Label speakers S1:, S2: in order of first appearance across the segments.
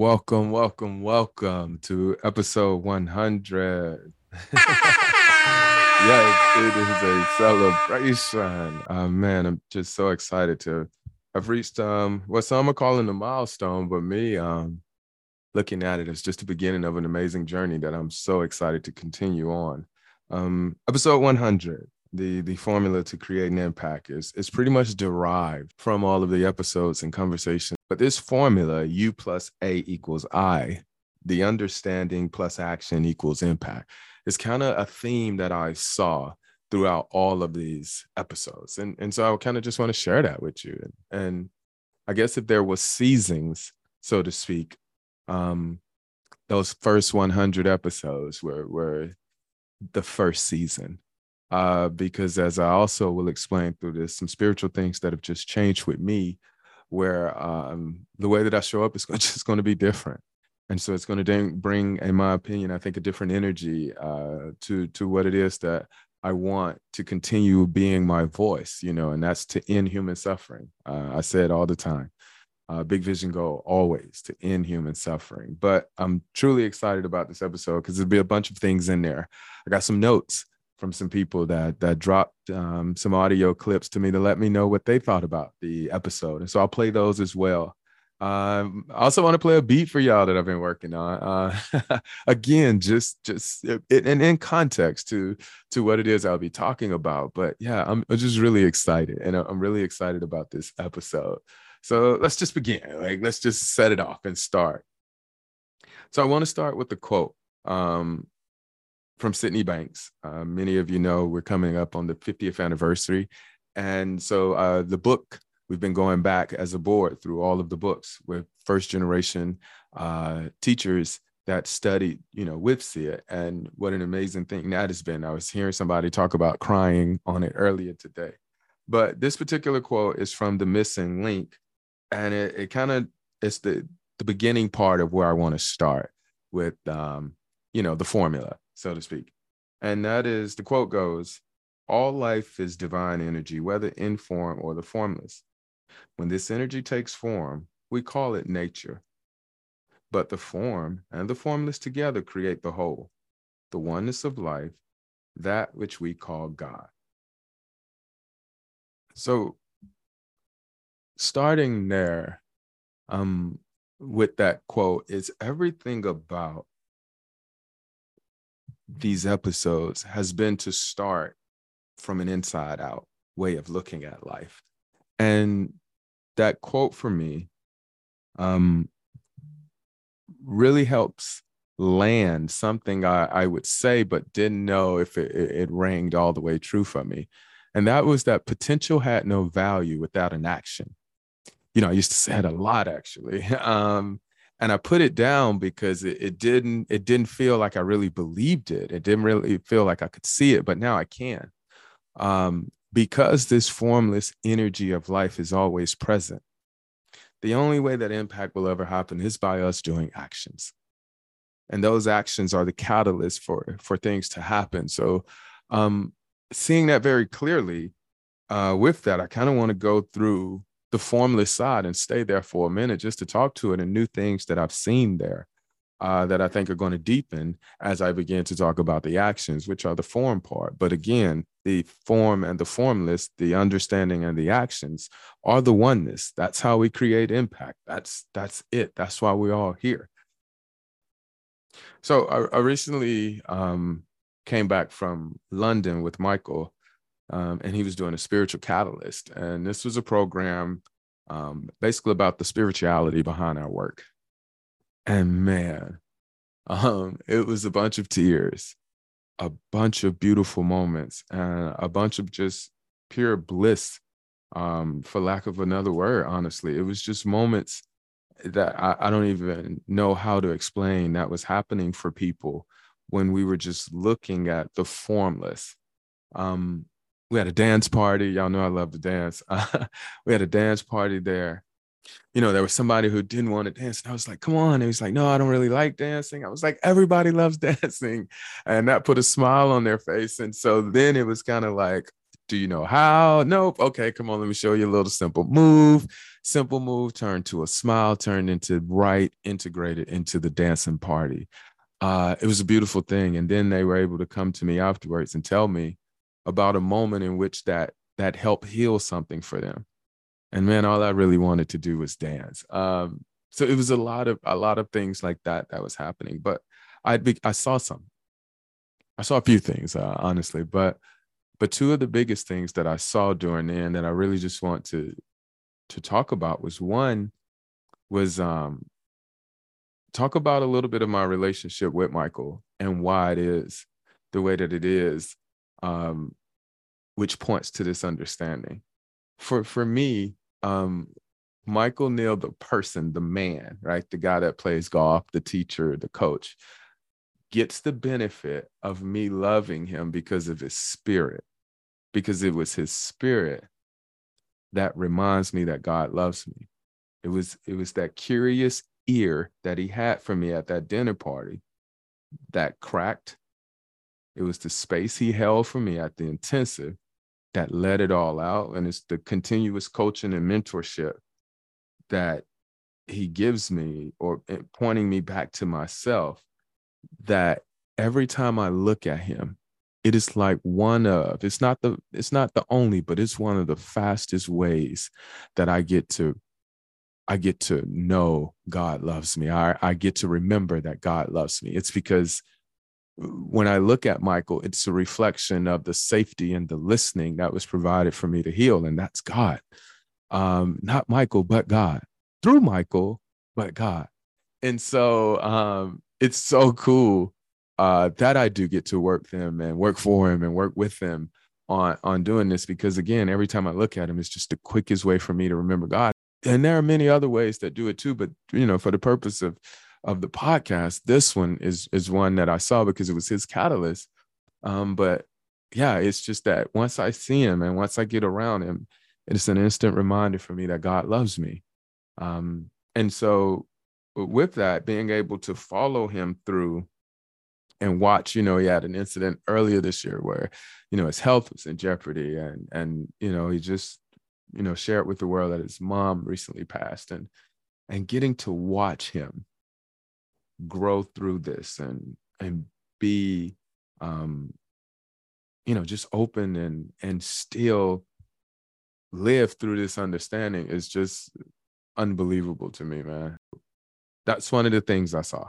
S1: Welcome, welcome, welcome to episode 100. yes, it is a celebration. Uh, man, I'm just so excited to have reached um what some are calling a milestone, but me um looking at it as just the beginning of an amazing journey that I'm so excited to continue on. Um, episode 100, the the formula to create an impact is is pretty much derived from all of the episodes and conversations. But this formula, U plus A equals I, the understanding plus action equals impact, is kind of a theme that I saw throughout all of these episodes. And, and so I kind of just want to share that with you. And, and I guess if there was seasons, so to speak, um, those first 100 episodes were, were the first season. Uh, because as I also will explain through this, some spiritual things that have just changed with me, where um, the way that I show up is just going to be different and so it's going to bring in my opinion i think a different energy uh, to to what it is that I want to continue being my voice, you know, and that's to end human suffering. Uh, I say it all the time. Uh, big vision goal always to end human suffering. But I'm truly excited about this episode because there'll be a bunch of things in there. I got some notes from some people that that dropped um, some audio clips to me to let me know what they thought about the episode, and so I'll play those as well. Um, I also want to play a beat for y'all that I've been working on. Uh, again, just just it, and in context to to what it is I'll be talking about. But yeah, I'm, just really excited, and I'm really excited about this episode. So let's just begin. Like let's just set it off and start. So I want to start with the quote um, from Sydney Banks. Uh, many of you know we're coming up on the 50th anniversary, and so uh, the book we've been going back as a board through all of the books with first generation uh, teachers that studied, you know, with Syd. And what an amazing thing that has been. I was hearing somebody talk about crying on it earlier today. But this particular quote is from The Missing Link. And it, it kind of it's the the beginning part of where I want to start with um, you know, the formula, so to speak. And that is the quote goes, all life is divine energy, whether in form or the formless. When this energy takes form, we call it nature. But the form and the formless together create the whole, the oneness of life, that which we call God. So, starting there um, with that quote is everything about these episodes has been to start from an inside out way of looking at life. And that quote for me um, really helps land something I, I would say, but didn't know if it, it, it rang all the way true for me. And that was that potential had no value without an action. You know, I used to say a lot actually. Um, and I put it down because it, it didn't it didn't feel like I really believed it. It didn't really feel like I could see it, but now I can. Um, because this formless energy of life is always present, the only way that impact will ever happen is by us doing actions. And those actions are the catalyst for, for things to happen. So, um, seeing that very clearly, uh, with that, I kind of want to go through the formless side and stay there for a minute just to talk to it and new things that I've seen there uh, that I think are going to deepen as I begin to talk about the actions, which are the form part. But again, the form and the formless, the understanding and the actions are the oneness. That's how we create impact. That's that's it. That's why we're all here. So I, I recently um, came back from London with Michael, um, and he was doing a spiritual catalyst, and this was a program um, basically about the spirituality behind our work and man um it was a bunch of tears a bunch of beautiful moments and a bunch of just pure bliss um, for lack of another word, honestly. It was just moments that I, I don't even know how to explain that was happening for people when we were just looking at the formless. Um, we had a dance party. Y'all know I love to dance. we had a dance party there you know, there was somebody who didn't want to dance. And I was like, come on. And he was like, no, I don't really like dancing. I was like, everybody loves dancing. And that put a smile on their face. And so then it was kind of like, do you know how? Nope. Okay, come on, let me show you a little simple move. Simple move turned to a smile, turned into right integrated into the dancing party. Uh, it was a beautiful thing. And then they were able to come to me afterwards and tell me about a moment in which that that helped heal something for them. And man all i really wanted to do was dance. Um, so it was a lot of a lot of things like that that was happening but i be, i saw some. I saw a few things uh, honestly but but two of the biggest things that i saw during then that i really just want to to talk about was one was um talk about a little bit of my relationship with michael and why it is the way that it is um which points to this understanding for for me um, Michael Neill, the person, the man, right? The guy that plays golf, the teacher, the coach, gets the benefit of me loving him because of his spirit, because it was his spirit that reminds me that God loves me. It was it was that curious ear that he had for me at that dinner party that cracked. It was the space he held for me at the intensive that let it all out. And it's the continuous coaching and mentorship that he gives me or eh, pointing me back to myself that every time I look at him, it is like one of it's not the it's not the only but it's one of the fastest ways that i get to i get to know god loves me i, I get to remember that god loves me it's because when I look at Michael, it's a reflection of the safety and the listening that was provided for me to heal, and that's God. Um, not Michael, but God. Through Michael, but God. And so um, it's so cool uh, that I do get to work them and work for him and work with them on on doing this because again, every time I look at him, it's just the quickest way for me to remember God. And there are many other ways that do it too, but you know, for the purpose of of the podcast. This one is is one that I saw because it was his catalyst. Um, but yeah, it's just that once I see him and once I get around him, it's an instant reminder for me that God loves me. Um, and so with that, being able to follow him through and watch, you know, he had an incident earlier this year where, you know, his health was in jeopardy and and you know, he just, you know, shared with the world that his mom recently passed and and getting to watch him grow through this and and be um you know just open and and still live through this understanding is just unbelievable to me man. That's one of the things i saw.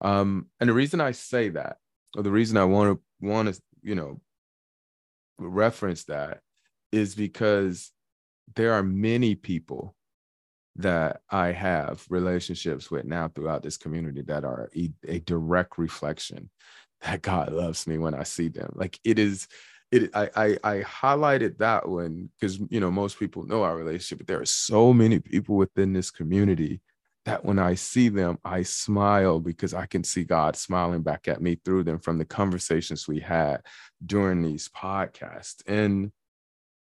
S1: Um and the reason i say that or the reason i want to want to you know reference that is because there are many people that I have relationships with now throughout this community that are a, a, direct reflection that God loves me when I see them. Like it is, it I I, I highlighted that one because you know most people know our relationship, but there are so many people within this community that when I see them, I smile because I can see God smiling back at me through them from the conversations we had during these podcasts. And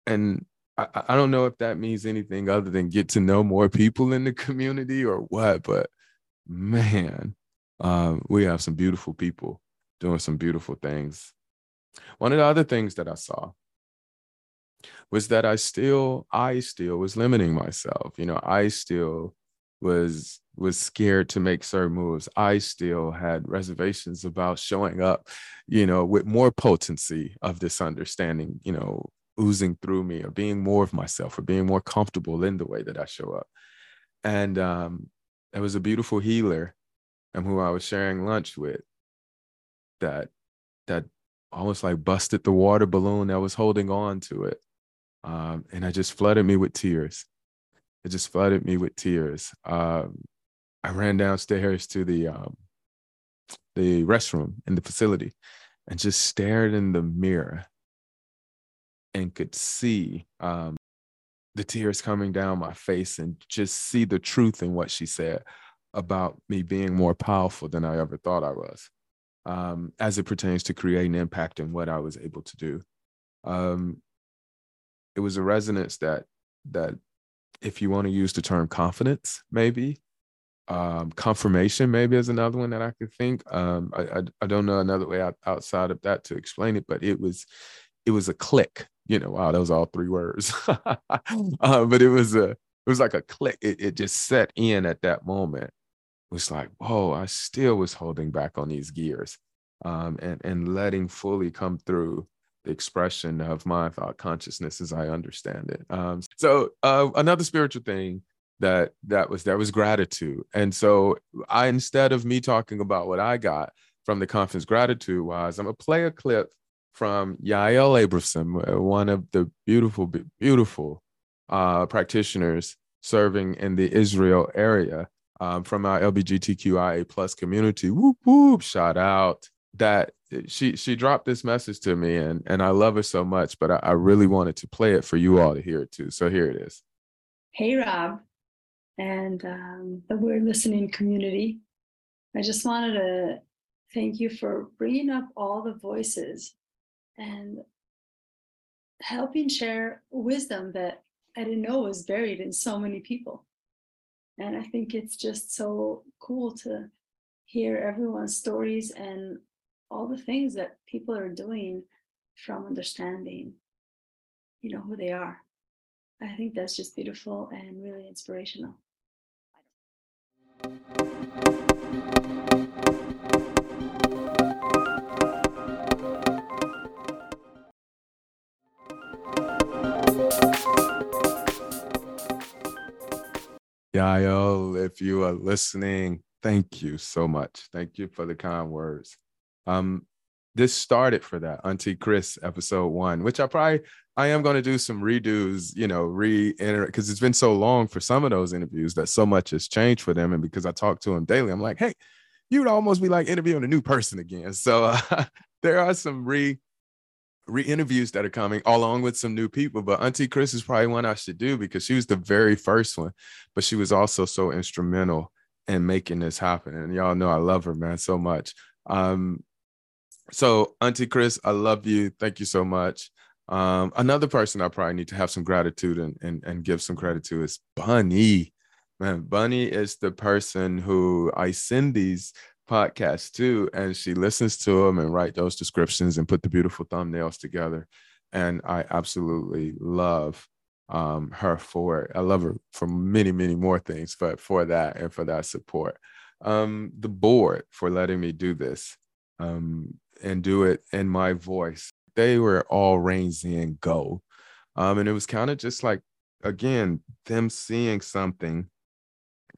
S1: and I, I don't know if that means anything other than get to know more people in the community or what, but man, um, we have some beautiful people doing some beautiful things. One of the other things that I saw was that I still, I still was limiting myself. You know, I still was was scared to make certain moves. I still had reservations about showing up, you know, with more potency of this understanding, you know, oozing through me or being more of myself or being more comfortable in the way that I show up. And um, it was a beautiful healer and who I was sharing lunch with that that almost like busted the water balloon that was holding on to it. Um, and it just flooded me with tears. It just flooded me with tears. Um, I ran downstairs to the um, the restroom in the facility and just stared in the mirror and could see um, the tears coming down my face and just see the truth in what she said about me being more powerful than I ever thought I was, um, as it pertains to creating impact and what I was able to do. Um, it was a resonance that that, if you want to use the term confidence, maybe um, confirmation, maybe is another one that I could think. Um, I, I, I don't know another way out, outside of that to explain it, but it was it was a click. You know, wow, that was all three words. uh, but it was a it was like a click. It, it just set in at that moment. It was like, whoa, I still was holding back on these gears um, and, and letting fully come through the expression of my thought consciousness as I understand it. Um, so uh, another spiritual thing that that was that was gratitude. And so I instead of me talking about what I got from the conference gratitude wise, I'm gonna play a clip from Yael Abrahamson, uh, one of the beautiful, beautiful uh, practitioners serving in the Israel area um, from our LBGTQIA plus community. Whoop whoop! Shout out that she she dropped this message to me, and and I love her so much, but I, I really wanted to play it for you all to hear it too. So here it is.
S2: Hey Rob, and um, the We're Listening community. I just wanted to thank you for bringing up all the voices and helping share wisdom that I didn't know was buried in so many people. And I think it's just so cool to hear everyone's stories and all the things that people are doing from understanding, you know, who they are. I think that's just beautiful and really inspirational.
S1: Yael, if you are listening, thank you so much. Thank you for the kind words. Um, this started for that Auntie Chris episode one, which I probably I am going to do some redos, you know, re because it's been so long for some of those interviews that so much has changed for them, and because I talk to them daily, I'm like, hey, you would almost be like interviewing a new person again. So uh, there are some re re-interviews that are coming along with some new people but auntie chris is probably one i should do because she was the very first one but she was also so instrumental in making this happen and y'all know i love her man so much. Um so auntie chris i love you. Thank you so much. Um another person i probably need to have some gratitude and and, and give some credit to is bunny. Man bunny is the person who i send these podcast too, and she listens to them and write those descriptions and put the beautiful thumbnails together. And I absolutely love um, her for. I love her for many, many more things, but for that and for that support. Um, the board for letting me do this um, and do it in my voice. They were all reins in go. Um, and it was kind of just like, again, them seeing something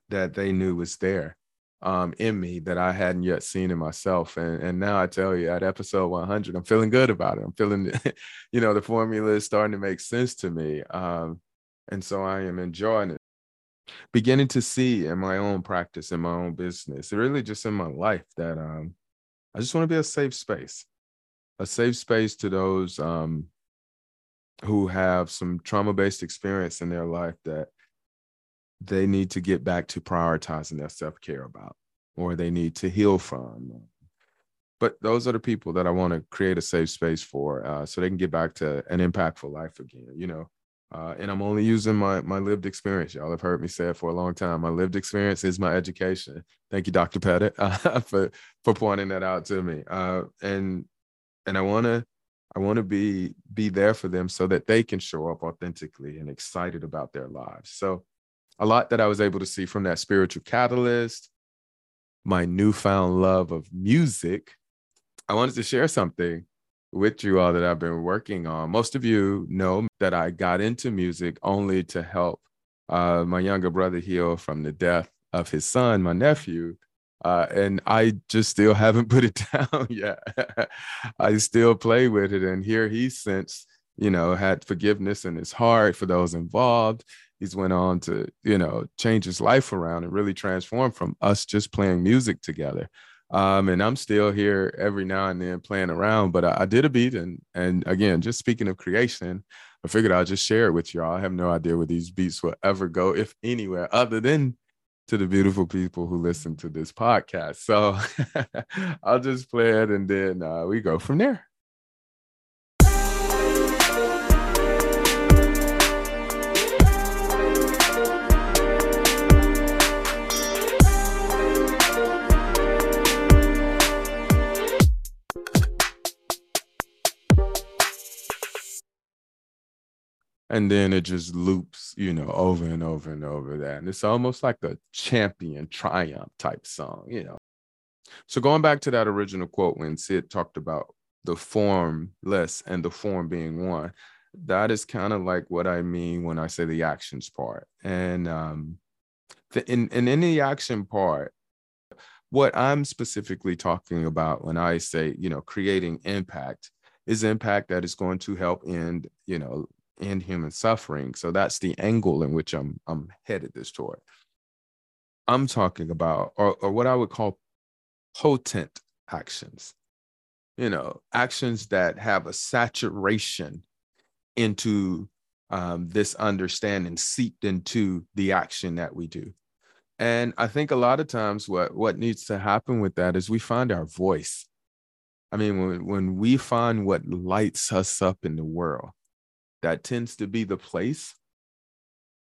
S1: that they knew was there um, in me that I hadn't yet seen in myself. And, and now I tell you, at episode 100, I'm feeling good about it. I'm feeling, you know, the formula is starting to make sense to me. Um, and so I am enjoying it. Beginning to see in my own practice, in my own business, really just in my life, that um, I just want to be a safe space, a safe space to those um, who have some trauma based experience in their life that they need to get back to prioritizing their self care about, or they need to heal from. But those are the people that I want to create a safe space for, uh, so they can get back to an impactful life again. You know, uh, and I'm only using my my lived experience. Y'all have heard me say it for a long time. My lived experience is my education. Thank you, Dr. Pettit, uh, for for pointing that out to me. Uh, and and I want to I want to be be there for them so that they can show up authentically and excited about their lives. So a lot that I was able to see from that spiritual catalyst, my newfound love of music. I wanted to share something with you all that I've been working on. Most of you know that I got into music only to help uh, my younger brother heal from the death of his son, my nephew. Uh, and I just still haven't put it down yet. I still play with it. And here he's since, you know, had forgiveness in his heart for those involved he's went on to you know change his life around and really transform from us just playing music together um, and i'm still here every now and then playing around but I, I, did a beat and and again just speaking of creation I figured I'll just share it with y'all. I have no idea where these beats will ever go, if anywhere, other than to the beautiful people who listen to this podcast. So I'll just play it and then uh, we go from there. And then it just loops, you know, over and over and over that. And it's almost like a champion triumph type song, you know. So going back to that original quote when Syd talked about the formless and the form being one, that is kind of like what I mean when I say the actions part. And um, the, in, in in the action part, what I'm specifically talking about when I say, you know, creating impact is impact that is going to help end, you know, end human suffering. So that's the angle in which I'm I'm headed this toward. I'm talking about, or, or what I would call potent actions. You know, actions that have a saturation into um, this understanding seeped into the action that we do. And I think a lot of times what what needs to happen with that is we find our voice. I mean, when when we find what lights us up in the world, that tends to be the place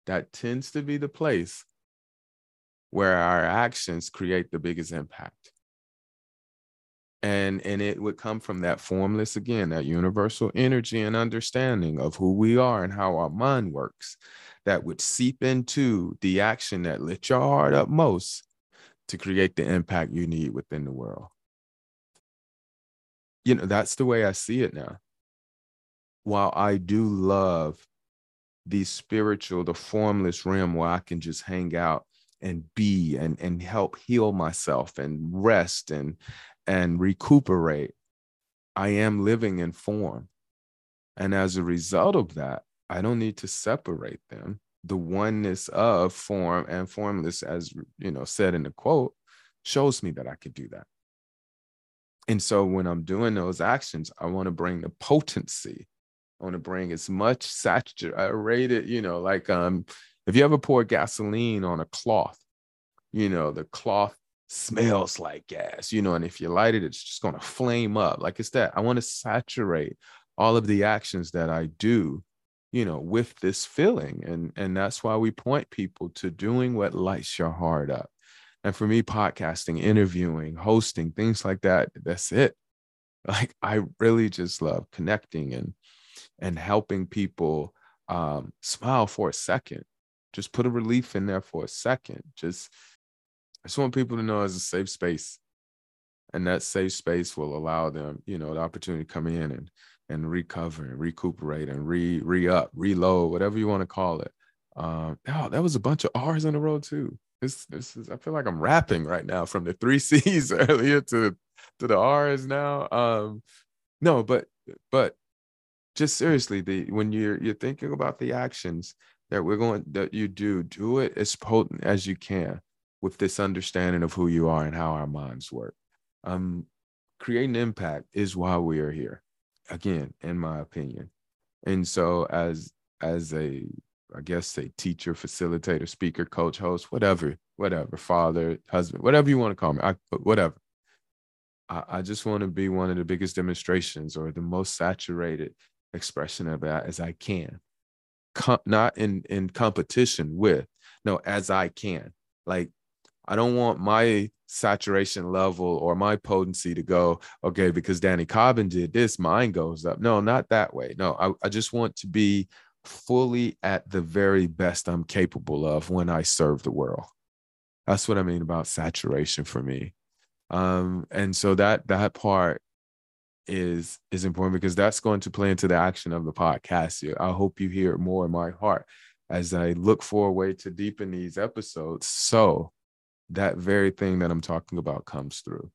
S1: that tends to be the place where our actions create the biggest impact. And and it would come from that formless again that universal energy and understanding of who we are and how our mind works that would seep into the action that lit your heart up most to create the impact you need within the world. You know that's the way i see it now while I do love the spiritual, the formless realm where I can just hang out and be and and help heal myself and rest and and recuperate, I am living in form. And as a result of that, I don't need to separate them. The oneness of form and formless, as you know, said in the quote, shows me that I could do that. And so when I'm doing those actions, I want to bring the potency I want to bring as much saturated, you know, like um, if you ever pour gasoline on a cloth, you know, the cloth smells like gas, you know, and if you light it, it's just gonna flame up. Like it's that. I want to saturate all of the actions that I do, you know, with this feeling. And and that's why we point people to doing what lights your heart up. And for me, podcasting, interviewing, hosting, things like that, that's it. Like I really just love connecting and and helping people um, smile for a second. Just put a relief in there for a second. Just, I just want people to know it's a safe space. And that safe space will allow them, you know, the opportunity to come in and and recover and recuperate and re re up, reload, whatever you want to call it. Um, oh, that was a bunch of R's in a row too. This this is I feel like I'm rapping right now from the three C's earlier to to the R's now. Um, no, but but just seriously, the when you're you're thinking about the actions that we're going that you do, do it as potent as you can with this understanding of who you are and how our minds work. Um, creating impact is why we are here. Again, in my opinion. And so as as a I guess a teacher, facilitator, speaker, coach, host, whatever, whatever, father, husband, whatever you want to call me, I, whatever. I, I just want to be one of the biggest demonstrations or the most saturated expression of that as I can. Com- not in in competition with, no, as I can. Like I don't want my saturation level or my potency to go, okay, because Danny Cobbin did this, mine goes up. No, not that way. No, I, I just want to be fully at the very best I'm capable of when I serve the world. That's what I mean about saturation for me. Um, and so that that part is is important because that's going to play into the action of the podcast here. I hope you hear it more in my heart as I look for a way to deepen these episodes so that very thing that I'm talking about comes through.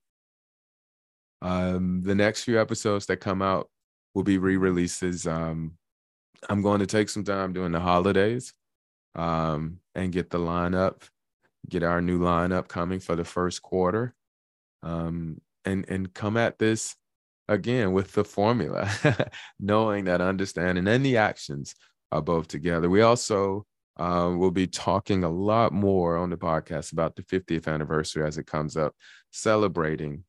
S1: Um, the next few episodes that come out will be re-releases. Um, I'm going to take some time during the holidays um, and get the lineup, get our new lineup coming for the first quarter, um, and and come at this again with the formula, knowing that understanding and the actions are both together. We also uh, will be talking a lot more on the podcast about the 50th anniversary as it comes up, celebrating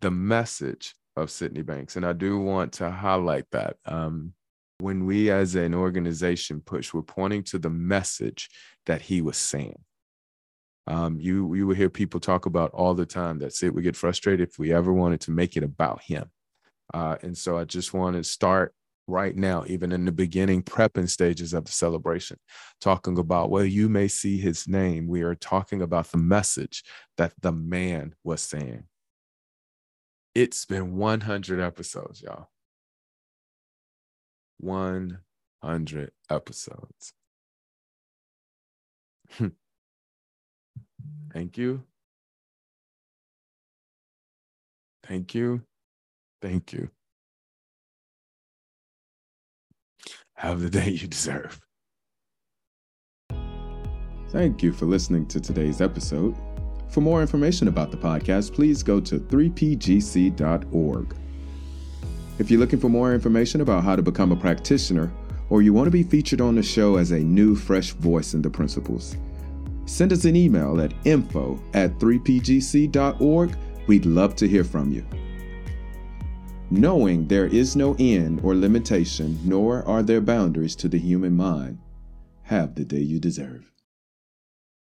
S1: the message of Sydney Banks. And I do want to highlight that. Um, when we as an organization push, we're pointing to the message that he was saying. Um, you you will hear people talk about all the time. that it. We get frustrated if we ever wanted to make it about him. Uh, and so I just want to start right now, even in the beginning prepping stages of the celebration, talking about, well, you may see his name. We are talking about the message that the man was saying. It's been 100 episodes, y'all. 100 episodes. Thank you. Thank you. Thank you. Have the day you deserve. Thank you for listening to today's episode. For more information about the podcast, please go to 3pgc.org. If you're looking for more information about how to become a practitioner, or you want to be featured on the show as a new, fresh voice in the principles, send us an email at info at 3pgc.org. We'd love to hear from you. Knowing there is no end or limitation, nor are there boundaries to the human mind, have the day you deserve.